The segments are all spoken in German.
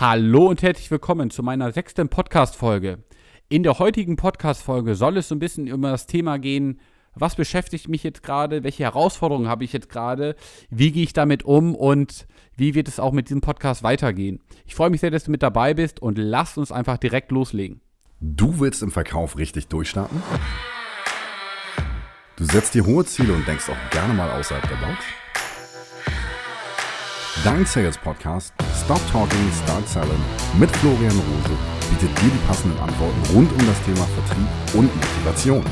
Hallo und herzlich willkommen zu meiner sechsten Podcast-Folge. In der heutigen Podcast-Folge soll es so ein bisschen über das Thema gehen, was beschäftigt mich jetzt gerade, welche Herausforderungen habe ich jetzt gerade, wie gehe ich damit um und wie wird es auch mit diesem Podcast weitergehen. Ich freue mich sehr, dass du mit dabei bist und lass uns einfach direkt loslegen. Du willst im Verkauf richtig durchstarten? Du setzt dir hohe Ziele und denkst auch gerne mal außerhalb der Box? Dein Sales Podcast Stop Talking, Start Selling mit Florian Rose bietet dir die passenden Antworten rund um das Thema Vertrieb und Motivation.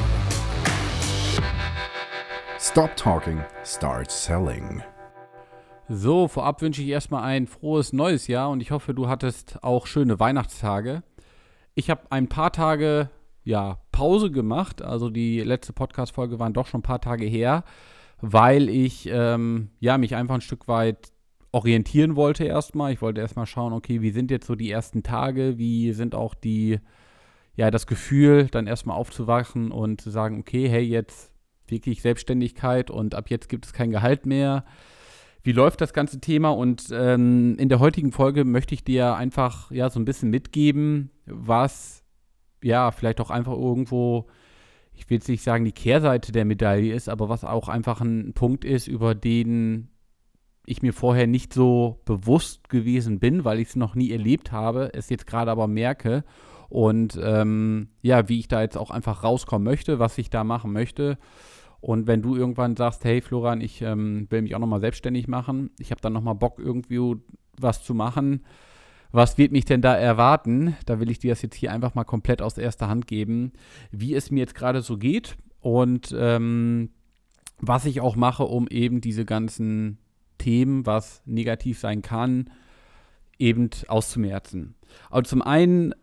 Stop Talking, Start Selling. So, vorab wünsche ich erstmal ein frohes neues Jahr und ich hoffe, du hattest auch schöne Weihnachtstage. Ich habe ein paar Tage ja, Pause gemacht, also die letzte Podcast-Folge waren doch schon ein paar Tage her, weil ich ähm, ja, mich einfach ein Stück weit orientieren wollte erstmal. Ich wollte erstmal schauen, okay, wie sind jetzt so die ersten Tage, wie sind auch die, ja, das Gefühl, dann erstmal aufzuwachen und zu sagen, okay, hey, jetzt wirklich Selbstständigkeit und ab jetzt gibt es kein Gehalt mehr. Wie läuft das ganze Thema? Und ähm, in der heutigen Folge möchte ich dir einfach ja so ein bisschen mitgeben, was ja vielleicht auch einfach irgendwo, ich will jetzt nicht sagen, die Kehrseite der Medaille ist, aber was auch einfach ein Punkt ist, über den ich mir vorher nicht so bewusst gewesen bin, weil ich es noch nie erlebt habe, es jetzt gerade aber merke und ähm, ja, wie ich da jetzt auch einfach rauskommen möchte, was ich da machen möchte. Und wenn du irgendwann sagst, hey Florian, ich ähm, will mich auch nochmal selbstständig machen, ich habe dann nochmal Bock irgendwie was zu machen, was wird mich denn da erwarten? Da will ich dir das jetzt hier einfach mal komplett aus erster Hand geben, wie es mir jetzt gerade so geht und ähm, was ich auch mache, um eben diese ganzen Themen, was negativ sein kann, eben auszumerzen. Also zum einen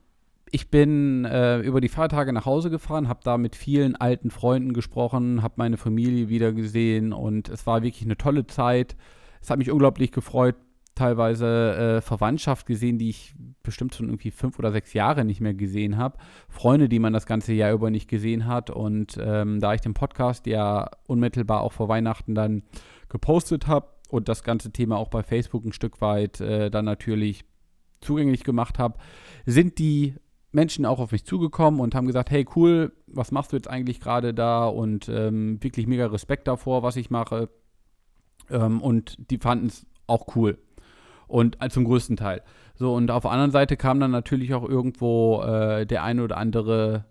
ich bin äh, über die Feiertage nach Hause gefahren, habe da mit vielen alten Freunden gesprochen, habe meine Familie wieder gesehen und es war wirklich eine tolle Zeit. Es hat mich unglaublich gefreut, teilweise äh, Verwandtschaft gesehen, die ich bestimmt schon irgendwie fünf oder sechs Jahre nicht mehr gesehen habe. Freunde, die man das ganze Jahr über nicht gesehen hat. Und ähm, da ich den Podcast ja unmittelbar auch vor Weihnachten dann gepostet habe und das ganze Thema auch bei Facebook ein Stück weit äh, dann natürlich zugänglich gemacht habe, sind die Menschen auch auf mich zugekommen und haben gesagt, hey cool, was machst du jetzt eigentlich gerade da? Und ähm, wirklich mega Respekt davor, was ich mache. Ähm, und die fanden es auch cool. Und äh, zum größten Teil. So, und auf der anderen Seite kam dann natürlich auch irgendwo äh, der eine oder andere,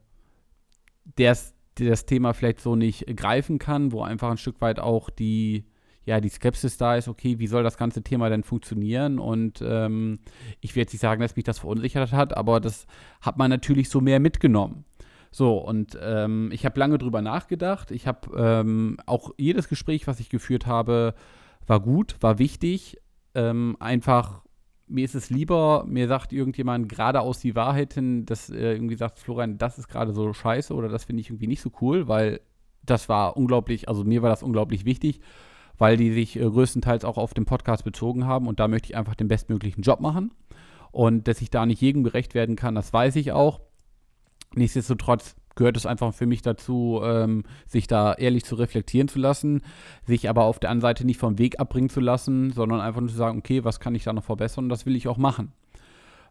der das Thema vielleicht so nicht greifen kann, wo einfach ein Stück weit auch die ja, die Skepsis da ist, okay, wie soll das ganze Thema denn funktionieren? Und ähm, ich jetzt nicht sagen, dass mich das verunsichert hat, aber das hat man natürlich so mehr mitgenommen. So, und ähm, ich habe lange drüber nachgedacht. Ich habe ähm, auch jedes Gespräch, was ich geführt habe, war gut, war wichtig. Ähm, einfach, mir ist es lieber, mir sagt irgendjemand geradeaus die Wahrheit hin, dass äh, irgendwie sagt, Florian, das ist gerade so scheiße oder das finde ich irgendwie nicht so cool, weil das war unglaublich, also mir war das unglaublich wichtig weil die sich äh, größtenteils auch auf den Podcast bezogen haben und da möchte ich einfach den bestmöglichen Job machen. Und dass ich da nicht jedem gerecht werden kann, das weiß ich auch. Nichtsdestotrotz gehört es einfach für mich dazu, ähm, sich da ehrlich zu reflektieren zu lassen, sich aber auf der anderen Seite nicht vom Weg abbringen zu lassen, sondern einfach nur zu sagen, okay, was kann ich da noch verbessern und das will ich auch machen.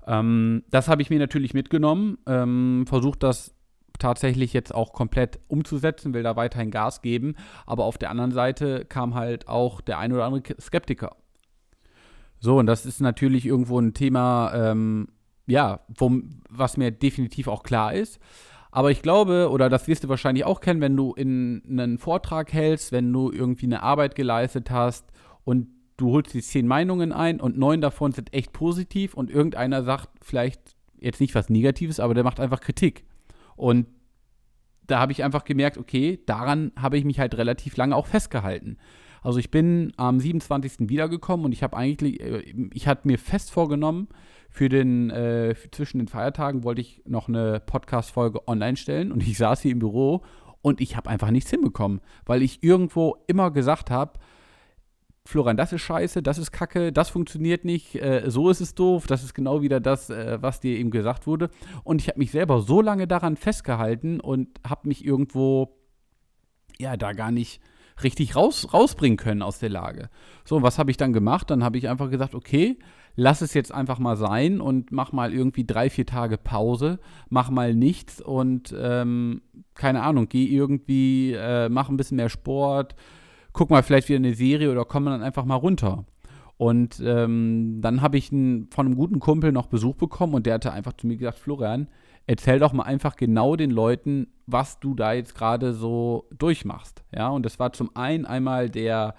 Ähm, das habe ich mir natürlich mitgenommen, ähm, versucht das tatsächlich jetzt auch komplett umzusetzen, will da weiterhin Gas geben. Aber auf der anderen Seite kam halt auch der ein oder andere Skeptiker. So, und das ist natürlich irgendwo ein Thema, ähm, ja, wo, was mir definitiv auch klar ist. Aber ich glaube, oder das wirst du wahrscheinlich auch kennen, wenn du in einen Vortrag hältst, wenn du irgendwie eine Arbeit geleistet hast und du holst die zehn Meinungen ein und neun davon sind echt positiv und irgendeiner sagt vielleicht jetzt nicht was Negatives, aber der macht einfach Kritik. Und da habe ich einfach gemerkt, okay, daran habe ich mich halt relativ lange auch festgehalten. Also ich bin am 27. wiedergekommen und ich habe eigentlich, äh, ich hatte mir fest vorgenommen, für den, äh, zwischen den Feiertagen wollte ich noch eine Podcast-Folge online stellen und ich saß hier im Büro und ich habe einfach nichts hinbekommen, weil ich irgendwo immer gesagt habe, Florian, das ist scheiße, das ist kacke, das funktioniert nicht, äh, so ist es doof, das ist genau wieder das, äh, was dir eben gesagt wurde. Und ich habe mich selber so lange daran festgehalten und habe mich irgendwo, ja, da gar nicht richtig raus, rausbringen können aus der Lage. So, was habe ich dann gemacht? Dann habe ich einfach gesagt, okay, lass es jetzt einfach mal sein und mach mal irgendwie drei, vier Tage Pause, mach mal nichts und ähm, keine Ahnung, geh irgendwie, äh, mach ein bisschen mehr Sport, guck mal vielleicht wieder eine Serie oder komm dann einfach mal runter. Und ähm, dann habe ich ein, von einem guten Kumpel noch Besuch bekommen und der hatte einfach zu mir gesagt, Florian, erzähl doch mal einfach genau den Leuten, was du da jetzt gerade so durchmachst. Ja, und das war zum einen einmal der,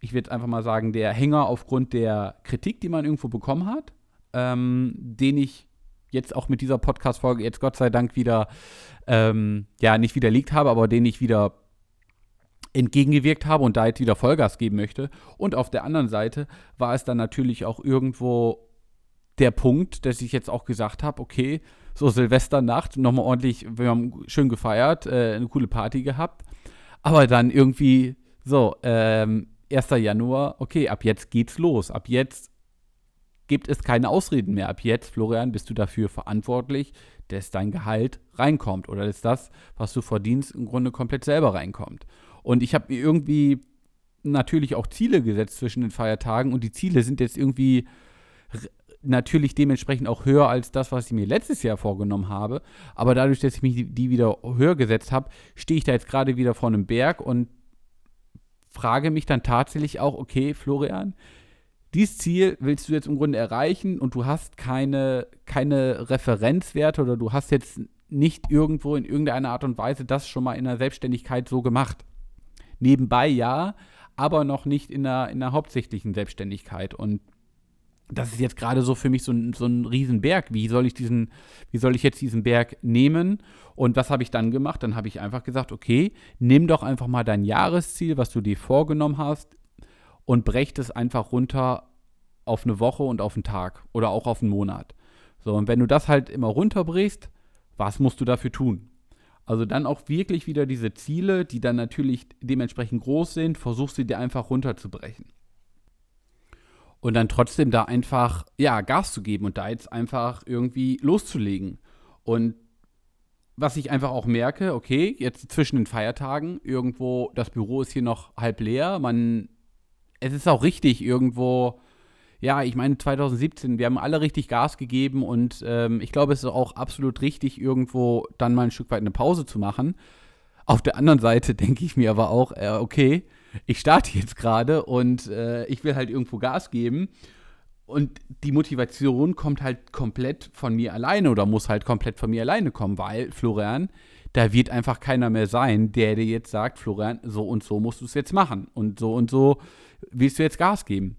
ich würde einfach mal sagen, der Hänger aufgrund der Kritik, die man irgendwo bekommen hat, ähm, den ich jetzt auch mit dieser Podcast-Folge jetzt Gott sei Dank wieder, ähm, ja, nicht widerlegt habe, aber den ich wieder entgegengewirkt habe und da jetzt wieder Vollgas geben möchte. Und auf der anderen Seite war es dann natürlich auch irgendwo der Punkt, dass ich jetzt auch gesagt habe, okay, so Silvesternacht, nochmal ordentlich, wir haben schön gefeiert, äh, eine coole Party gehabt. Aber dann irgendwie, so, ähm, 1. Januar, okay, ab jetzt geht's los. Ab jetzt gibt es keine Ausreden mehr. Ab jetzt, Florian, bist du dafür verantwortlich, dass dein Gehalt reinkommt oder dass das, was du verdienst, im Grunde komplett selber reinkommt. Und ich habe mir irgendwie natürlich auch Ziele gesetzt zwischen den Feiertagen und die Ziele sind jetzt irgendwie natürlich dementsprechend auch höher als das, was ich mir letztes Jahr vorgenommen habe. Aber dadurch, dass ich mich die wieder höher gesetzt habe, stehe ich da jetzt gerade wieder vor einem Berg und frage mich dann tatsächlich auch, okay, Florian, dieses Ziel willst du jetzt im Grunde erreichen und du hast keine, keine Referenzwerte oder du hast jetzt nicht irgendwo in irgendeiner Art und Weise das schon mal in der Selbstständigkeit so gemacht. Nebenbei ja, aber noch nicht in der, in der hauptsächlichen Selbstständigkeit. Und das ist jetzt gerade so für mich so ein, so ein Riesenberg. Wie soll ich diesen, wie soll ich jetzt diesen Berg nehmen? Und was habe ich dann gemacht? Dann habe ich einfach gesagt, okay, nimm doch einfach mal dein Jahresziel, was du dir vorgenommen hast, und brech das einfach runter auf eine Woche und auf einen Tag oder auch auf einen Monat. So, und wenn du das halt immer runterbrichst, was musst du dafür tun? Also dann auch wirklich wieder diese Ziele, die dann natürlich dementsprechend groß sind, versuchst du dir einfach runterzubrechen und dann trotzdem da einfach, ja, Gas zu geben und da jetzt einfach irgendwie loszulegen. Und was ich einfach auch merke, okay, jetzt zwischen den Feiertagen, irgendwo, das Büro ist hier noch halb leer, man, es ist auch richtig, irgendwo, ja, ich meine 2017, wir haben alle richtig Gas gegeben und ähm, ich glaube, es ist auch absolut richtig, irgendwo dann mal ein Stück weit eine Pause zu machen. Auf der anderen Seite denke ich mir aber auch, äh, okay, ich starte jetzt gerade und äh, ich will halt irgendwo Gas geben. Und die Motivation kommt halt komplett von mir alleine oder muss halt komplett von mir alleine kommen, weil, Florian, da wird einfach keiner mehr sein, der dir jetzt sagt, Florian, so und so musst du es jetzt machen und so und so willst du jetzt Gas geben.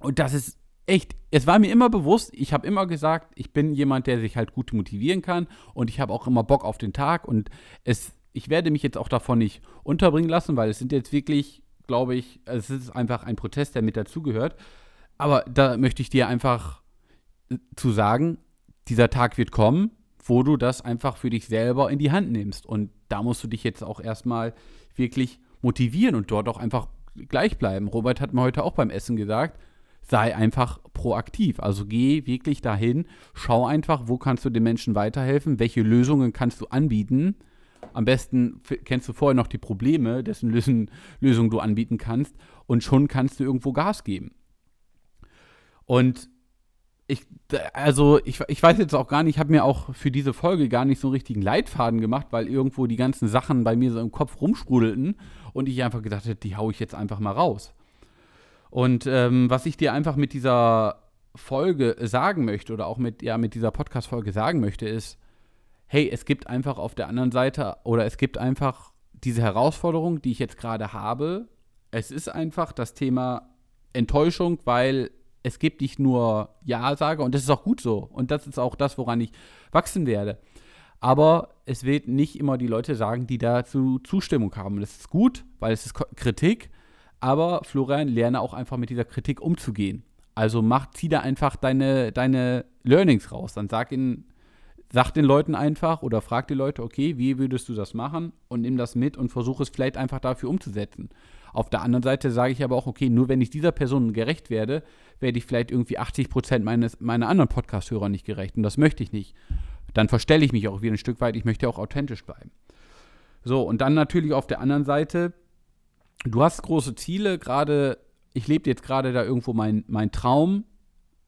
Und das ist echt, es war mir immer bewusst, ich habe immer gesagt, ich bin jemand, der sich halt gut motivieren kann und ich habe auch immer Bock auf den Tag und es ich werde mich jetzt auch davon nicht unterbringen lassen, weil es sind jetzt wirklich, glaube ich, es ist einfach ein Protest, der mit dazugehört. Aber da möchte ich dir einfach äh, zu sagen, dieser Tag wird kommen, wo du das einfach für dich selber in die Hand nimmst. Und da musst du dich jetzt auch erstmal wirklich motivieren und dort auch einfach gleich bleiben. Robert hat mir heute auch beim Essen gesagt, sei einfach proaktiv. Also geh wirklich dahin, schau einfach, wo kannst du den Menschen weiterhelfen, welche Lösungen kannst du anbieten am besten kennst du vorher noch die Probleme, dessen Lösung, Lösung du anbieten kannst und schon kannst du irgendwo Gas geben. Und ich, also ich, ich weiß jetzt auch gar nicht, ich habe mir auch für diese Folge gar nicht so einen richtigen Leitfaden gemacht, weil irgendwo die ganzen Sachen bei mir so im Kopf rumsprudelten und ich einfach gedacht hätte, die haue ich jetzt einfach mal raus. Und ähm, was ich dir einfach mit dieser Folge sagen möchte oder auch mit, ja, mit dieser Podcast-Folge sagen möchte, ist, hey, es gibt einfach auf der anderen Seite oder es gibt einfach diese Herausforderung, die ich jetzt gerade habe. Es ist einfach das Thema Enttäuschung, weil es gibt nicht nur Ja-Sage und das ist auch gut so. Und das ist auch das, woran ich wachsen werde. Aber es wird nicht immer die Leute sagen, die dazu Zustimmung haben. das ist gut, weil es ist Kritik. Aber Florian, lerne auch einfach mit dieser Kritik umzugehen. Also mach, zieh da einfach deine, deine Learnings raus. Dann sag ihnen, sag den Leuten einfach oder frag die Leute, okay, wie würdest du das machen und nimm das mit und versuche es vielleicht einfach dafür umzusetzen. Auf der anderen Seite sage ich aber auch, okay, nur wenn ich dieser Person gerecht werde, werde ich vielleicht irgendwie 80 Prozent meiner anderen Podcast-Hörer nicht gerecht und das möchte ich nicht. Dann verstelle ich mich auch wieder ein Stück weit, ich möchte auch authentisch bleiben. So, und dann natürlich auf der anderen Seite, du hast große Ziele, gerade, ich lebe jetzt gerade da irgendwo mein, mein Traum,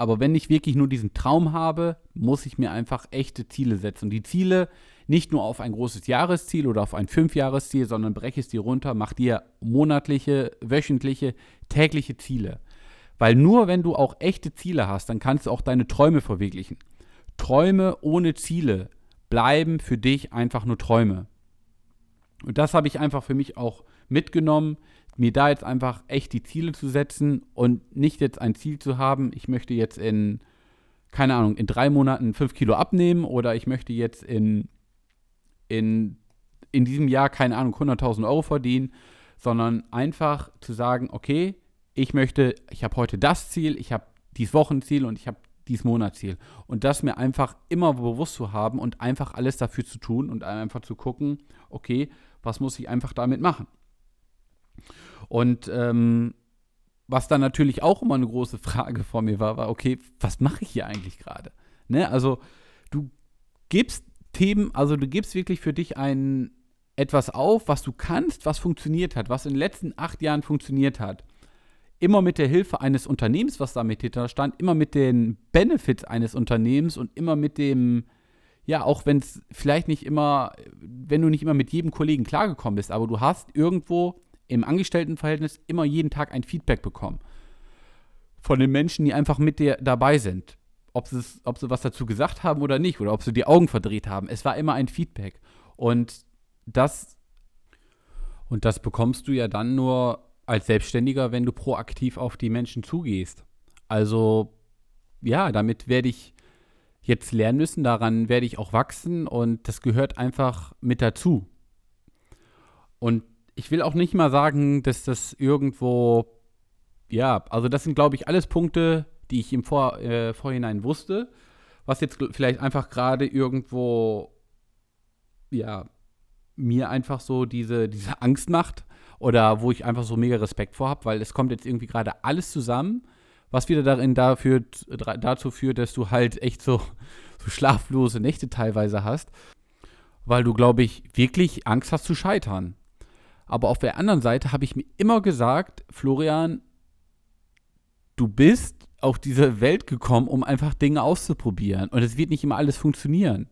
Aber wenn ich wirklich nur diesen Traum habe, muss ich mir einfach echte Ziele setzen. Und die Ziele nicht nur auf ein großes Jahresziel oder auf ein Fünfjahresziel, sondern breche es dir runter, mach dir monatliche, wöchentliche, tägliche Ziele. Weil nur wenn du auch echte Ziele hast, dann kannst du auch deine Träume verwirklichen. Träume ohne Ziele bleiben für dich einfach nur Träume. Und das habe ich einfach für mich auch mitgenommen mir da jetzt einfach echt die Ziele zu setzen und nicht jetzt ein Ziel zu haben, ich möchte jetzt in, keine Ahnung, in drei Monaten fünf Kilo abnehmen oder ich möchte jetzt in, in, in diesem Jahr, keine Ahnung, 100.000 Euro verdienen, sondern einfach zu sagen, okay, ich möchte, ich habe heute das Ziel, ich habe dieses Wochenziel und ich habe dieses Monatsziel. Und das mir einfach immer bewusst zu haben und einfach alles dafür zu tun und einfach zu gucken, okay, was muss ich einfach damit machen? Und ähm, was dann natürlich auch immer eine große Frage vor mir war, war, okay, was mache ich hier eigentlich gerade? Ne? Also du gibst Themen, also du gibst wirklich für dich ein etwas auf, was du kannst, was funktioniert hat, was in den letzten acht Jahren funktioniert hat. Immer mit der Hilfe eines Unternehmens, was da mit hinter stand, immer mit den Benefits eines Unternehmens und immer mit dem, ja, auch wenn es vielleicht nicht immer, wenn du nicht immer mit jedem Kollegen klargekommen bist, aber du hast irgendwo im Angestelltenverhältnis immer jeden Tag ein Feedback bekommen. Von den Menschen, die einfach mit dir dabei sind. Ob, ob sie was dazu gesagt haben oder nicht, oder ob sie die Augen verdreht haben. Es war immer ein Feedback. Und das, und das bekommst du ja dann nur als Selbstständiger, wenn du proaktiv auf die Menschen zugehst. Also, ja, damit werde ich jetzt lernen müssen, daran werde ich auch wachsen und das gehört einfach mit dazu. Und ich will auch nicht mal sagen, dass das irgendwo, ja, also das sind, glaube ich, alles Punkte, die ich im Vor, äh, Vorhinein wusste, was jetzt vielleicht einfach gerade irgendwo, ja, mir einfach so diese, diese Angst macht oder wo ich einfach so mega Respekt vor habe, weil es kommt jetzt irgendwie gerade alles zusammen, was wieder darin dafür, dazu führt, dass du halt echt so, so schlaflose Nächte teilweise hast, weil du, glaube ich, wirklich Angst hast zu scheitern. Aber auf der anderen Seite habe ich mir immer gesagt, Florian, du bist auf diese Welt gekommen, um einfach Dinge auszuprobieren. Und es wird nicht immer alles funktionieren.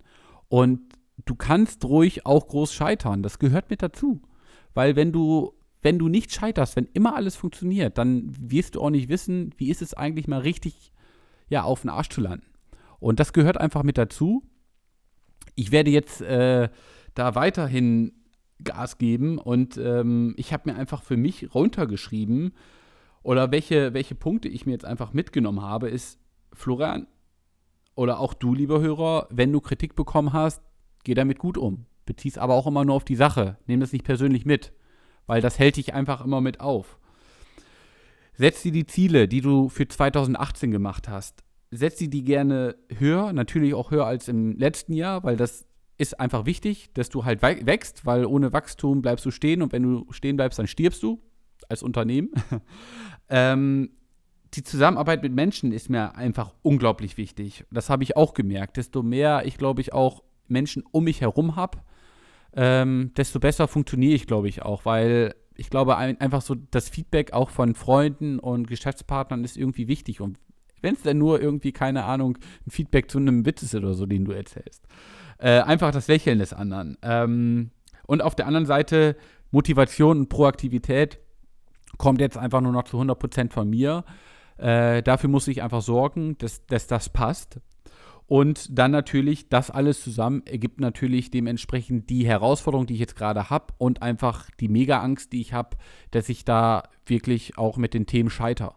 Und du kannst ruhig auch groß scheitern. Das gehört mit dazu. Weil wenn du, wenn du nicht scheiterst, wenn immer alles funktioniert, dann wirst du auch nicht wissen, wie ist es eigentlich mal richtig, ja, auf den Arsch zu landen. Und das gehört einfach mit dazu. Ich werde jetzt äh, da weiterhin Gas geben. Und ähm, ich habe mir einfach für mich runtergeschrieben, oder welche, welche Punkte ich mir jetzt einfach mitgenommen habe, ist, Florian, oder auch du, lieber Hörer, wenn du Kritik bekommen hast, geh damit gut um. Bezieh's aber auch immer nur auf die Sache. Nimm das nicht persönlich mit, weil das hält dich einfach immer mit auf. Setz dir die Ziele, die du für 2018 gemacht hast. Setz sie die gerne höher, natürlich auch höher als im letzten Jahr, weil das ist einfach wichtig, dass du halt wächst, weil ohne Wachstum bleibst du stehen und wenn du stehen bleibst, dann stirbst du als Unternehmen. ähm, die Zusammenarbeit mit Menschen ist mir einfach unglaublich wichtig. Das habe ich auch gemerkt. Desto mehr ich, glaube ich, auch Menschen um mich herum habe, ähm, desto besser funktioniere ich, glaube ich, auch, weil ich glaube, ein, einfach so das Feedback auch von Freunden und Geschäftspartnern ist irgendwie wichtig. Und wenn es dann nur irgendwie, keine Ahnung, ein Feedback zu einem Witz ist oder so, den du erzählst. Äh, einfach das Lächeln des anderen. Ähm, und auf der anderen Seite Motivation und Proaktivität kommt jetzt einfach nur noch zu 100% von mir. Äh, dafür muss ich einfach sorgen, dass, dass das passt. Und dann natürlich, das alles zusammen ergibt natürlich dementsprechend die Herausforderung, die ich jetzt gerade habe und einfach die Mega-Angst, die ich habe, dass ich da wirklich auch mit den Themen scheiter.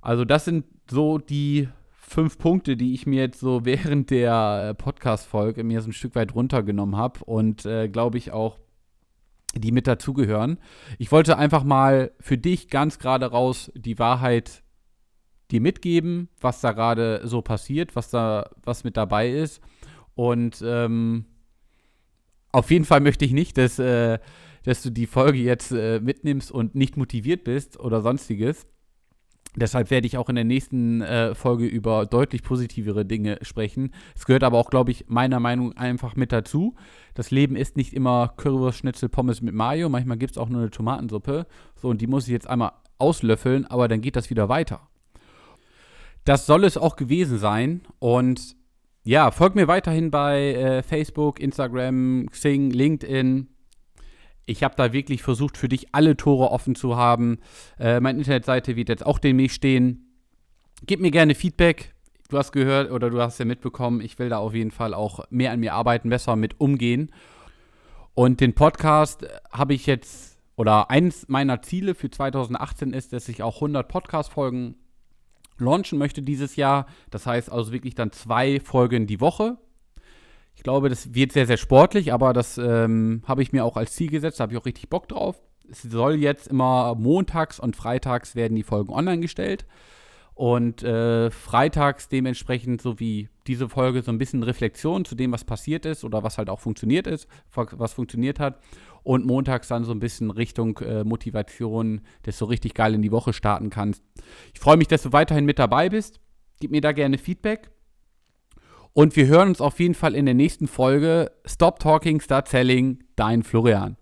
Also das sind so die fünf Punkte, die ich mir jetzt so während der äh, Podcast-Folge mir so ein Stück weit runtergenommen habe und äh, glaube ich auch, die mit dazugehören. Ich wollte einfach mal für dich ganz gerade raus die Wahrheit dir mitgeben, was da gerade so passiert, was da, was mit dabei ist. Und ähm, auf jeden Fall möchte ich nicht, dass, äh, dass du die Folge jetzt äh, mitnimmst und nicht motiviert bist oder sonstiges. Deshalb werde ich auch in der nächsten äh, Folge über deutlich positivere Dinge sprechen. Es gehört aber auch, glaube ich, meiner Meinung nach einfach mit dazu. Das Leben ist nicht immer Currywurst, Schnitzel, Pommes mit Mayo. Manchmal gibt es auch nur eine Tomatensuppe. So, und die muss ich jetzt einmal auslöffeln, aber dann geht das wieder weiter. Das soll es auch gewesen sein. Und ja, folgt mir weiterhin bei äh, Facebook, Instagram, Xing, LinkedIn. Ich habe da wirklich versucht, für dich alle Tore offen zu haben. Äh, meine Internetseite wird jetzt auch demnächst stehen. Gib mir gerne Feedback. Du hast gehört oder du hast ja mitbekommen, ich will da auf jeden Fall auch mehr an mir arbeiten, besser mit umgehen. Und den Podcast habe ich jetzt, oder eins meiner Ziele für 2018 ist, dass ich auch 100 Podcast-Folgen launchen möchte dieses Jahr. Das heißt also wirklich dann zwei Folgen die Woche. Ich glaube, das wird sehr, sehr sportlich, aber das ähm, habe ich mir auch als Ziel gesetzt, da habe ich auch richtig Bock drauf. Es soll jetzt immer montags und freitags werden die Folgen online gestellt. Und äh, freitags dementsprechend, so wie diese Folge, so ein bisschen Reflexion zu dem, was passiert ist oder was halt auch funktioniert ist, was funktioniert hat. Und montags dann so ein bisschen Richtung äh, Motivation, dass du richtig geil in die Woche starten kannst. Ich freue mich, dass du weiterhin mit dabei bist. Gib mir da gerne Feedback. Und wir hören uns auf jeden Fall in der nächsten Folge. Stop Talking, Start Selling, dein Florian.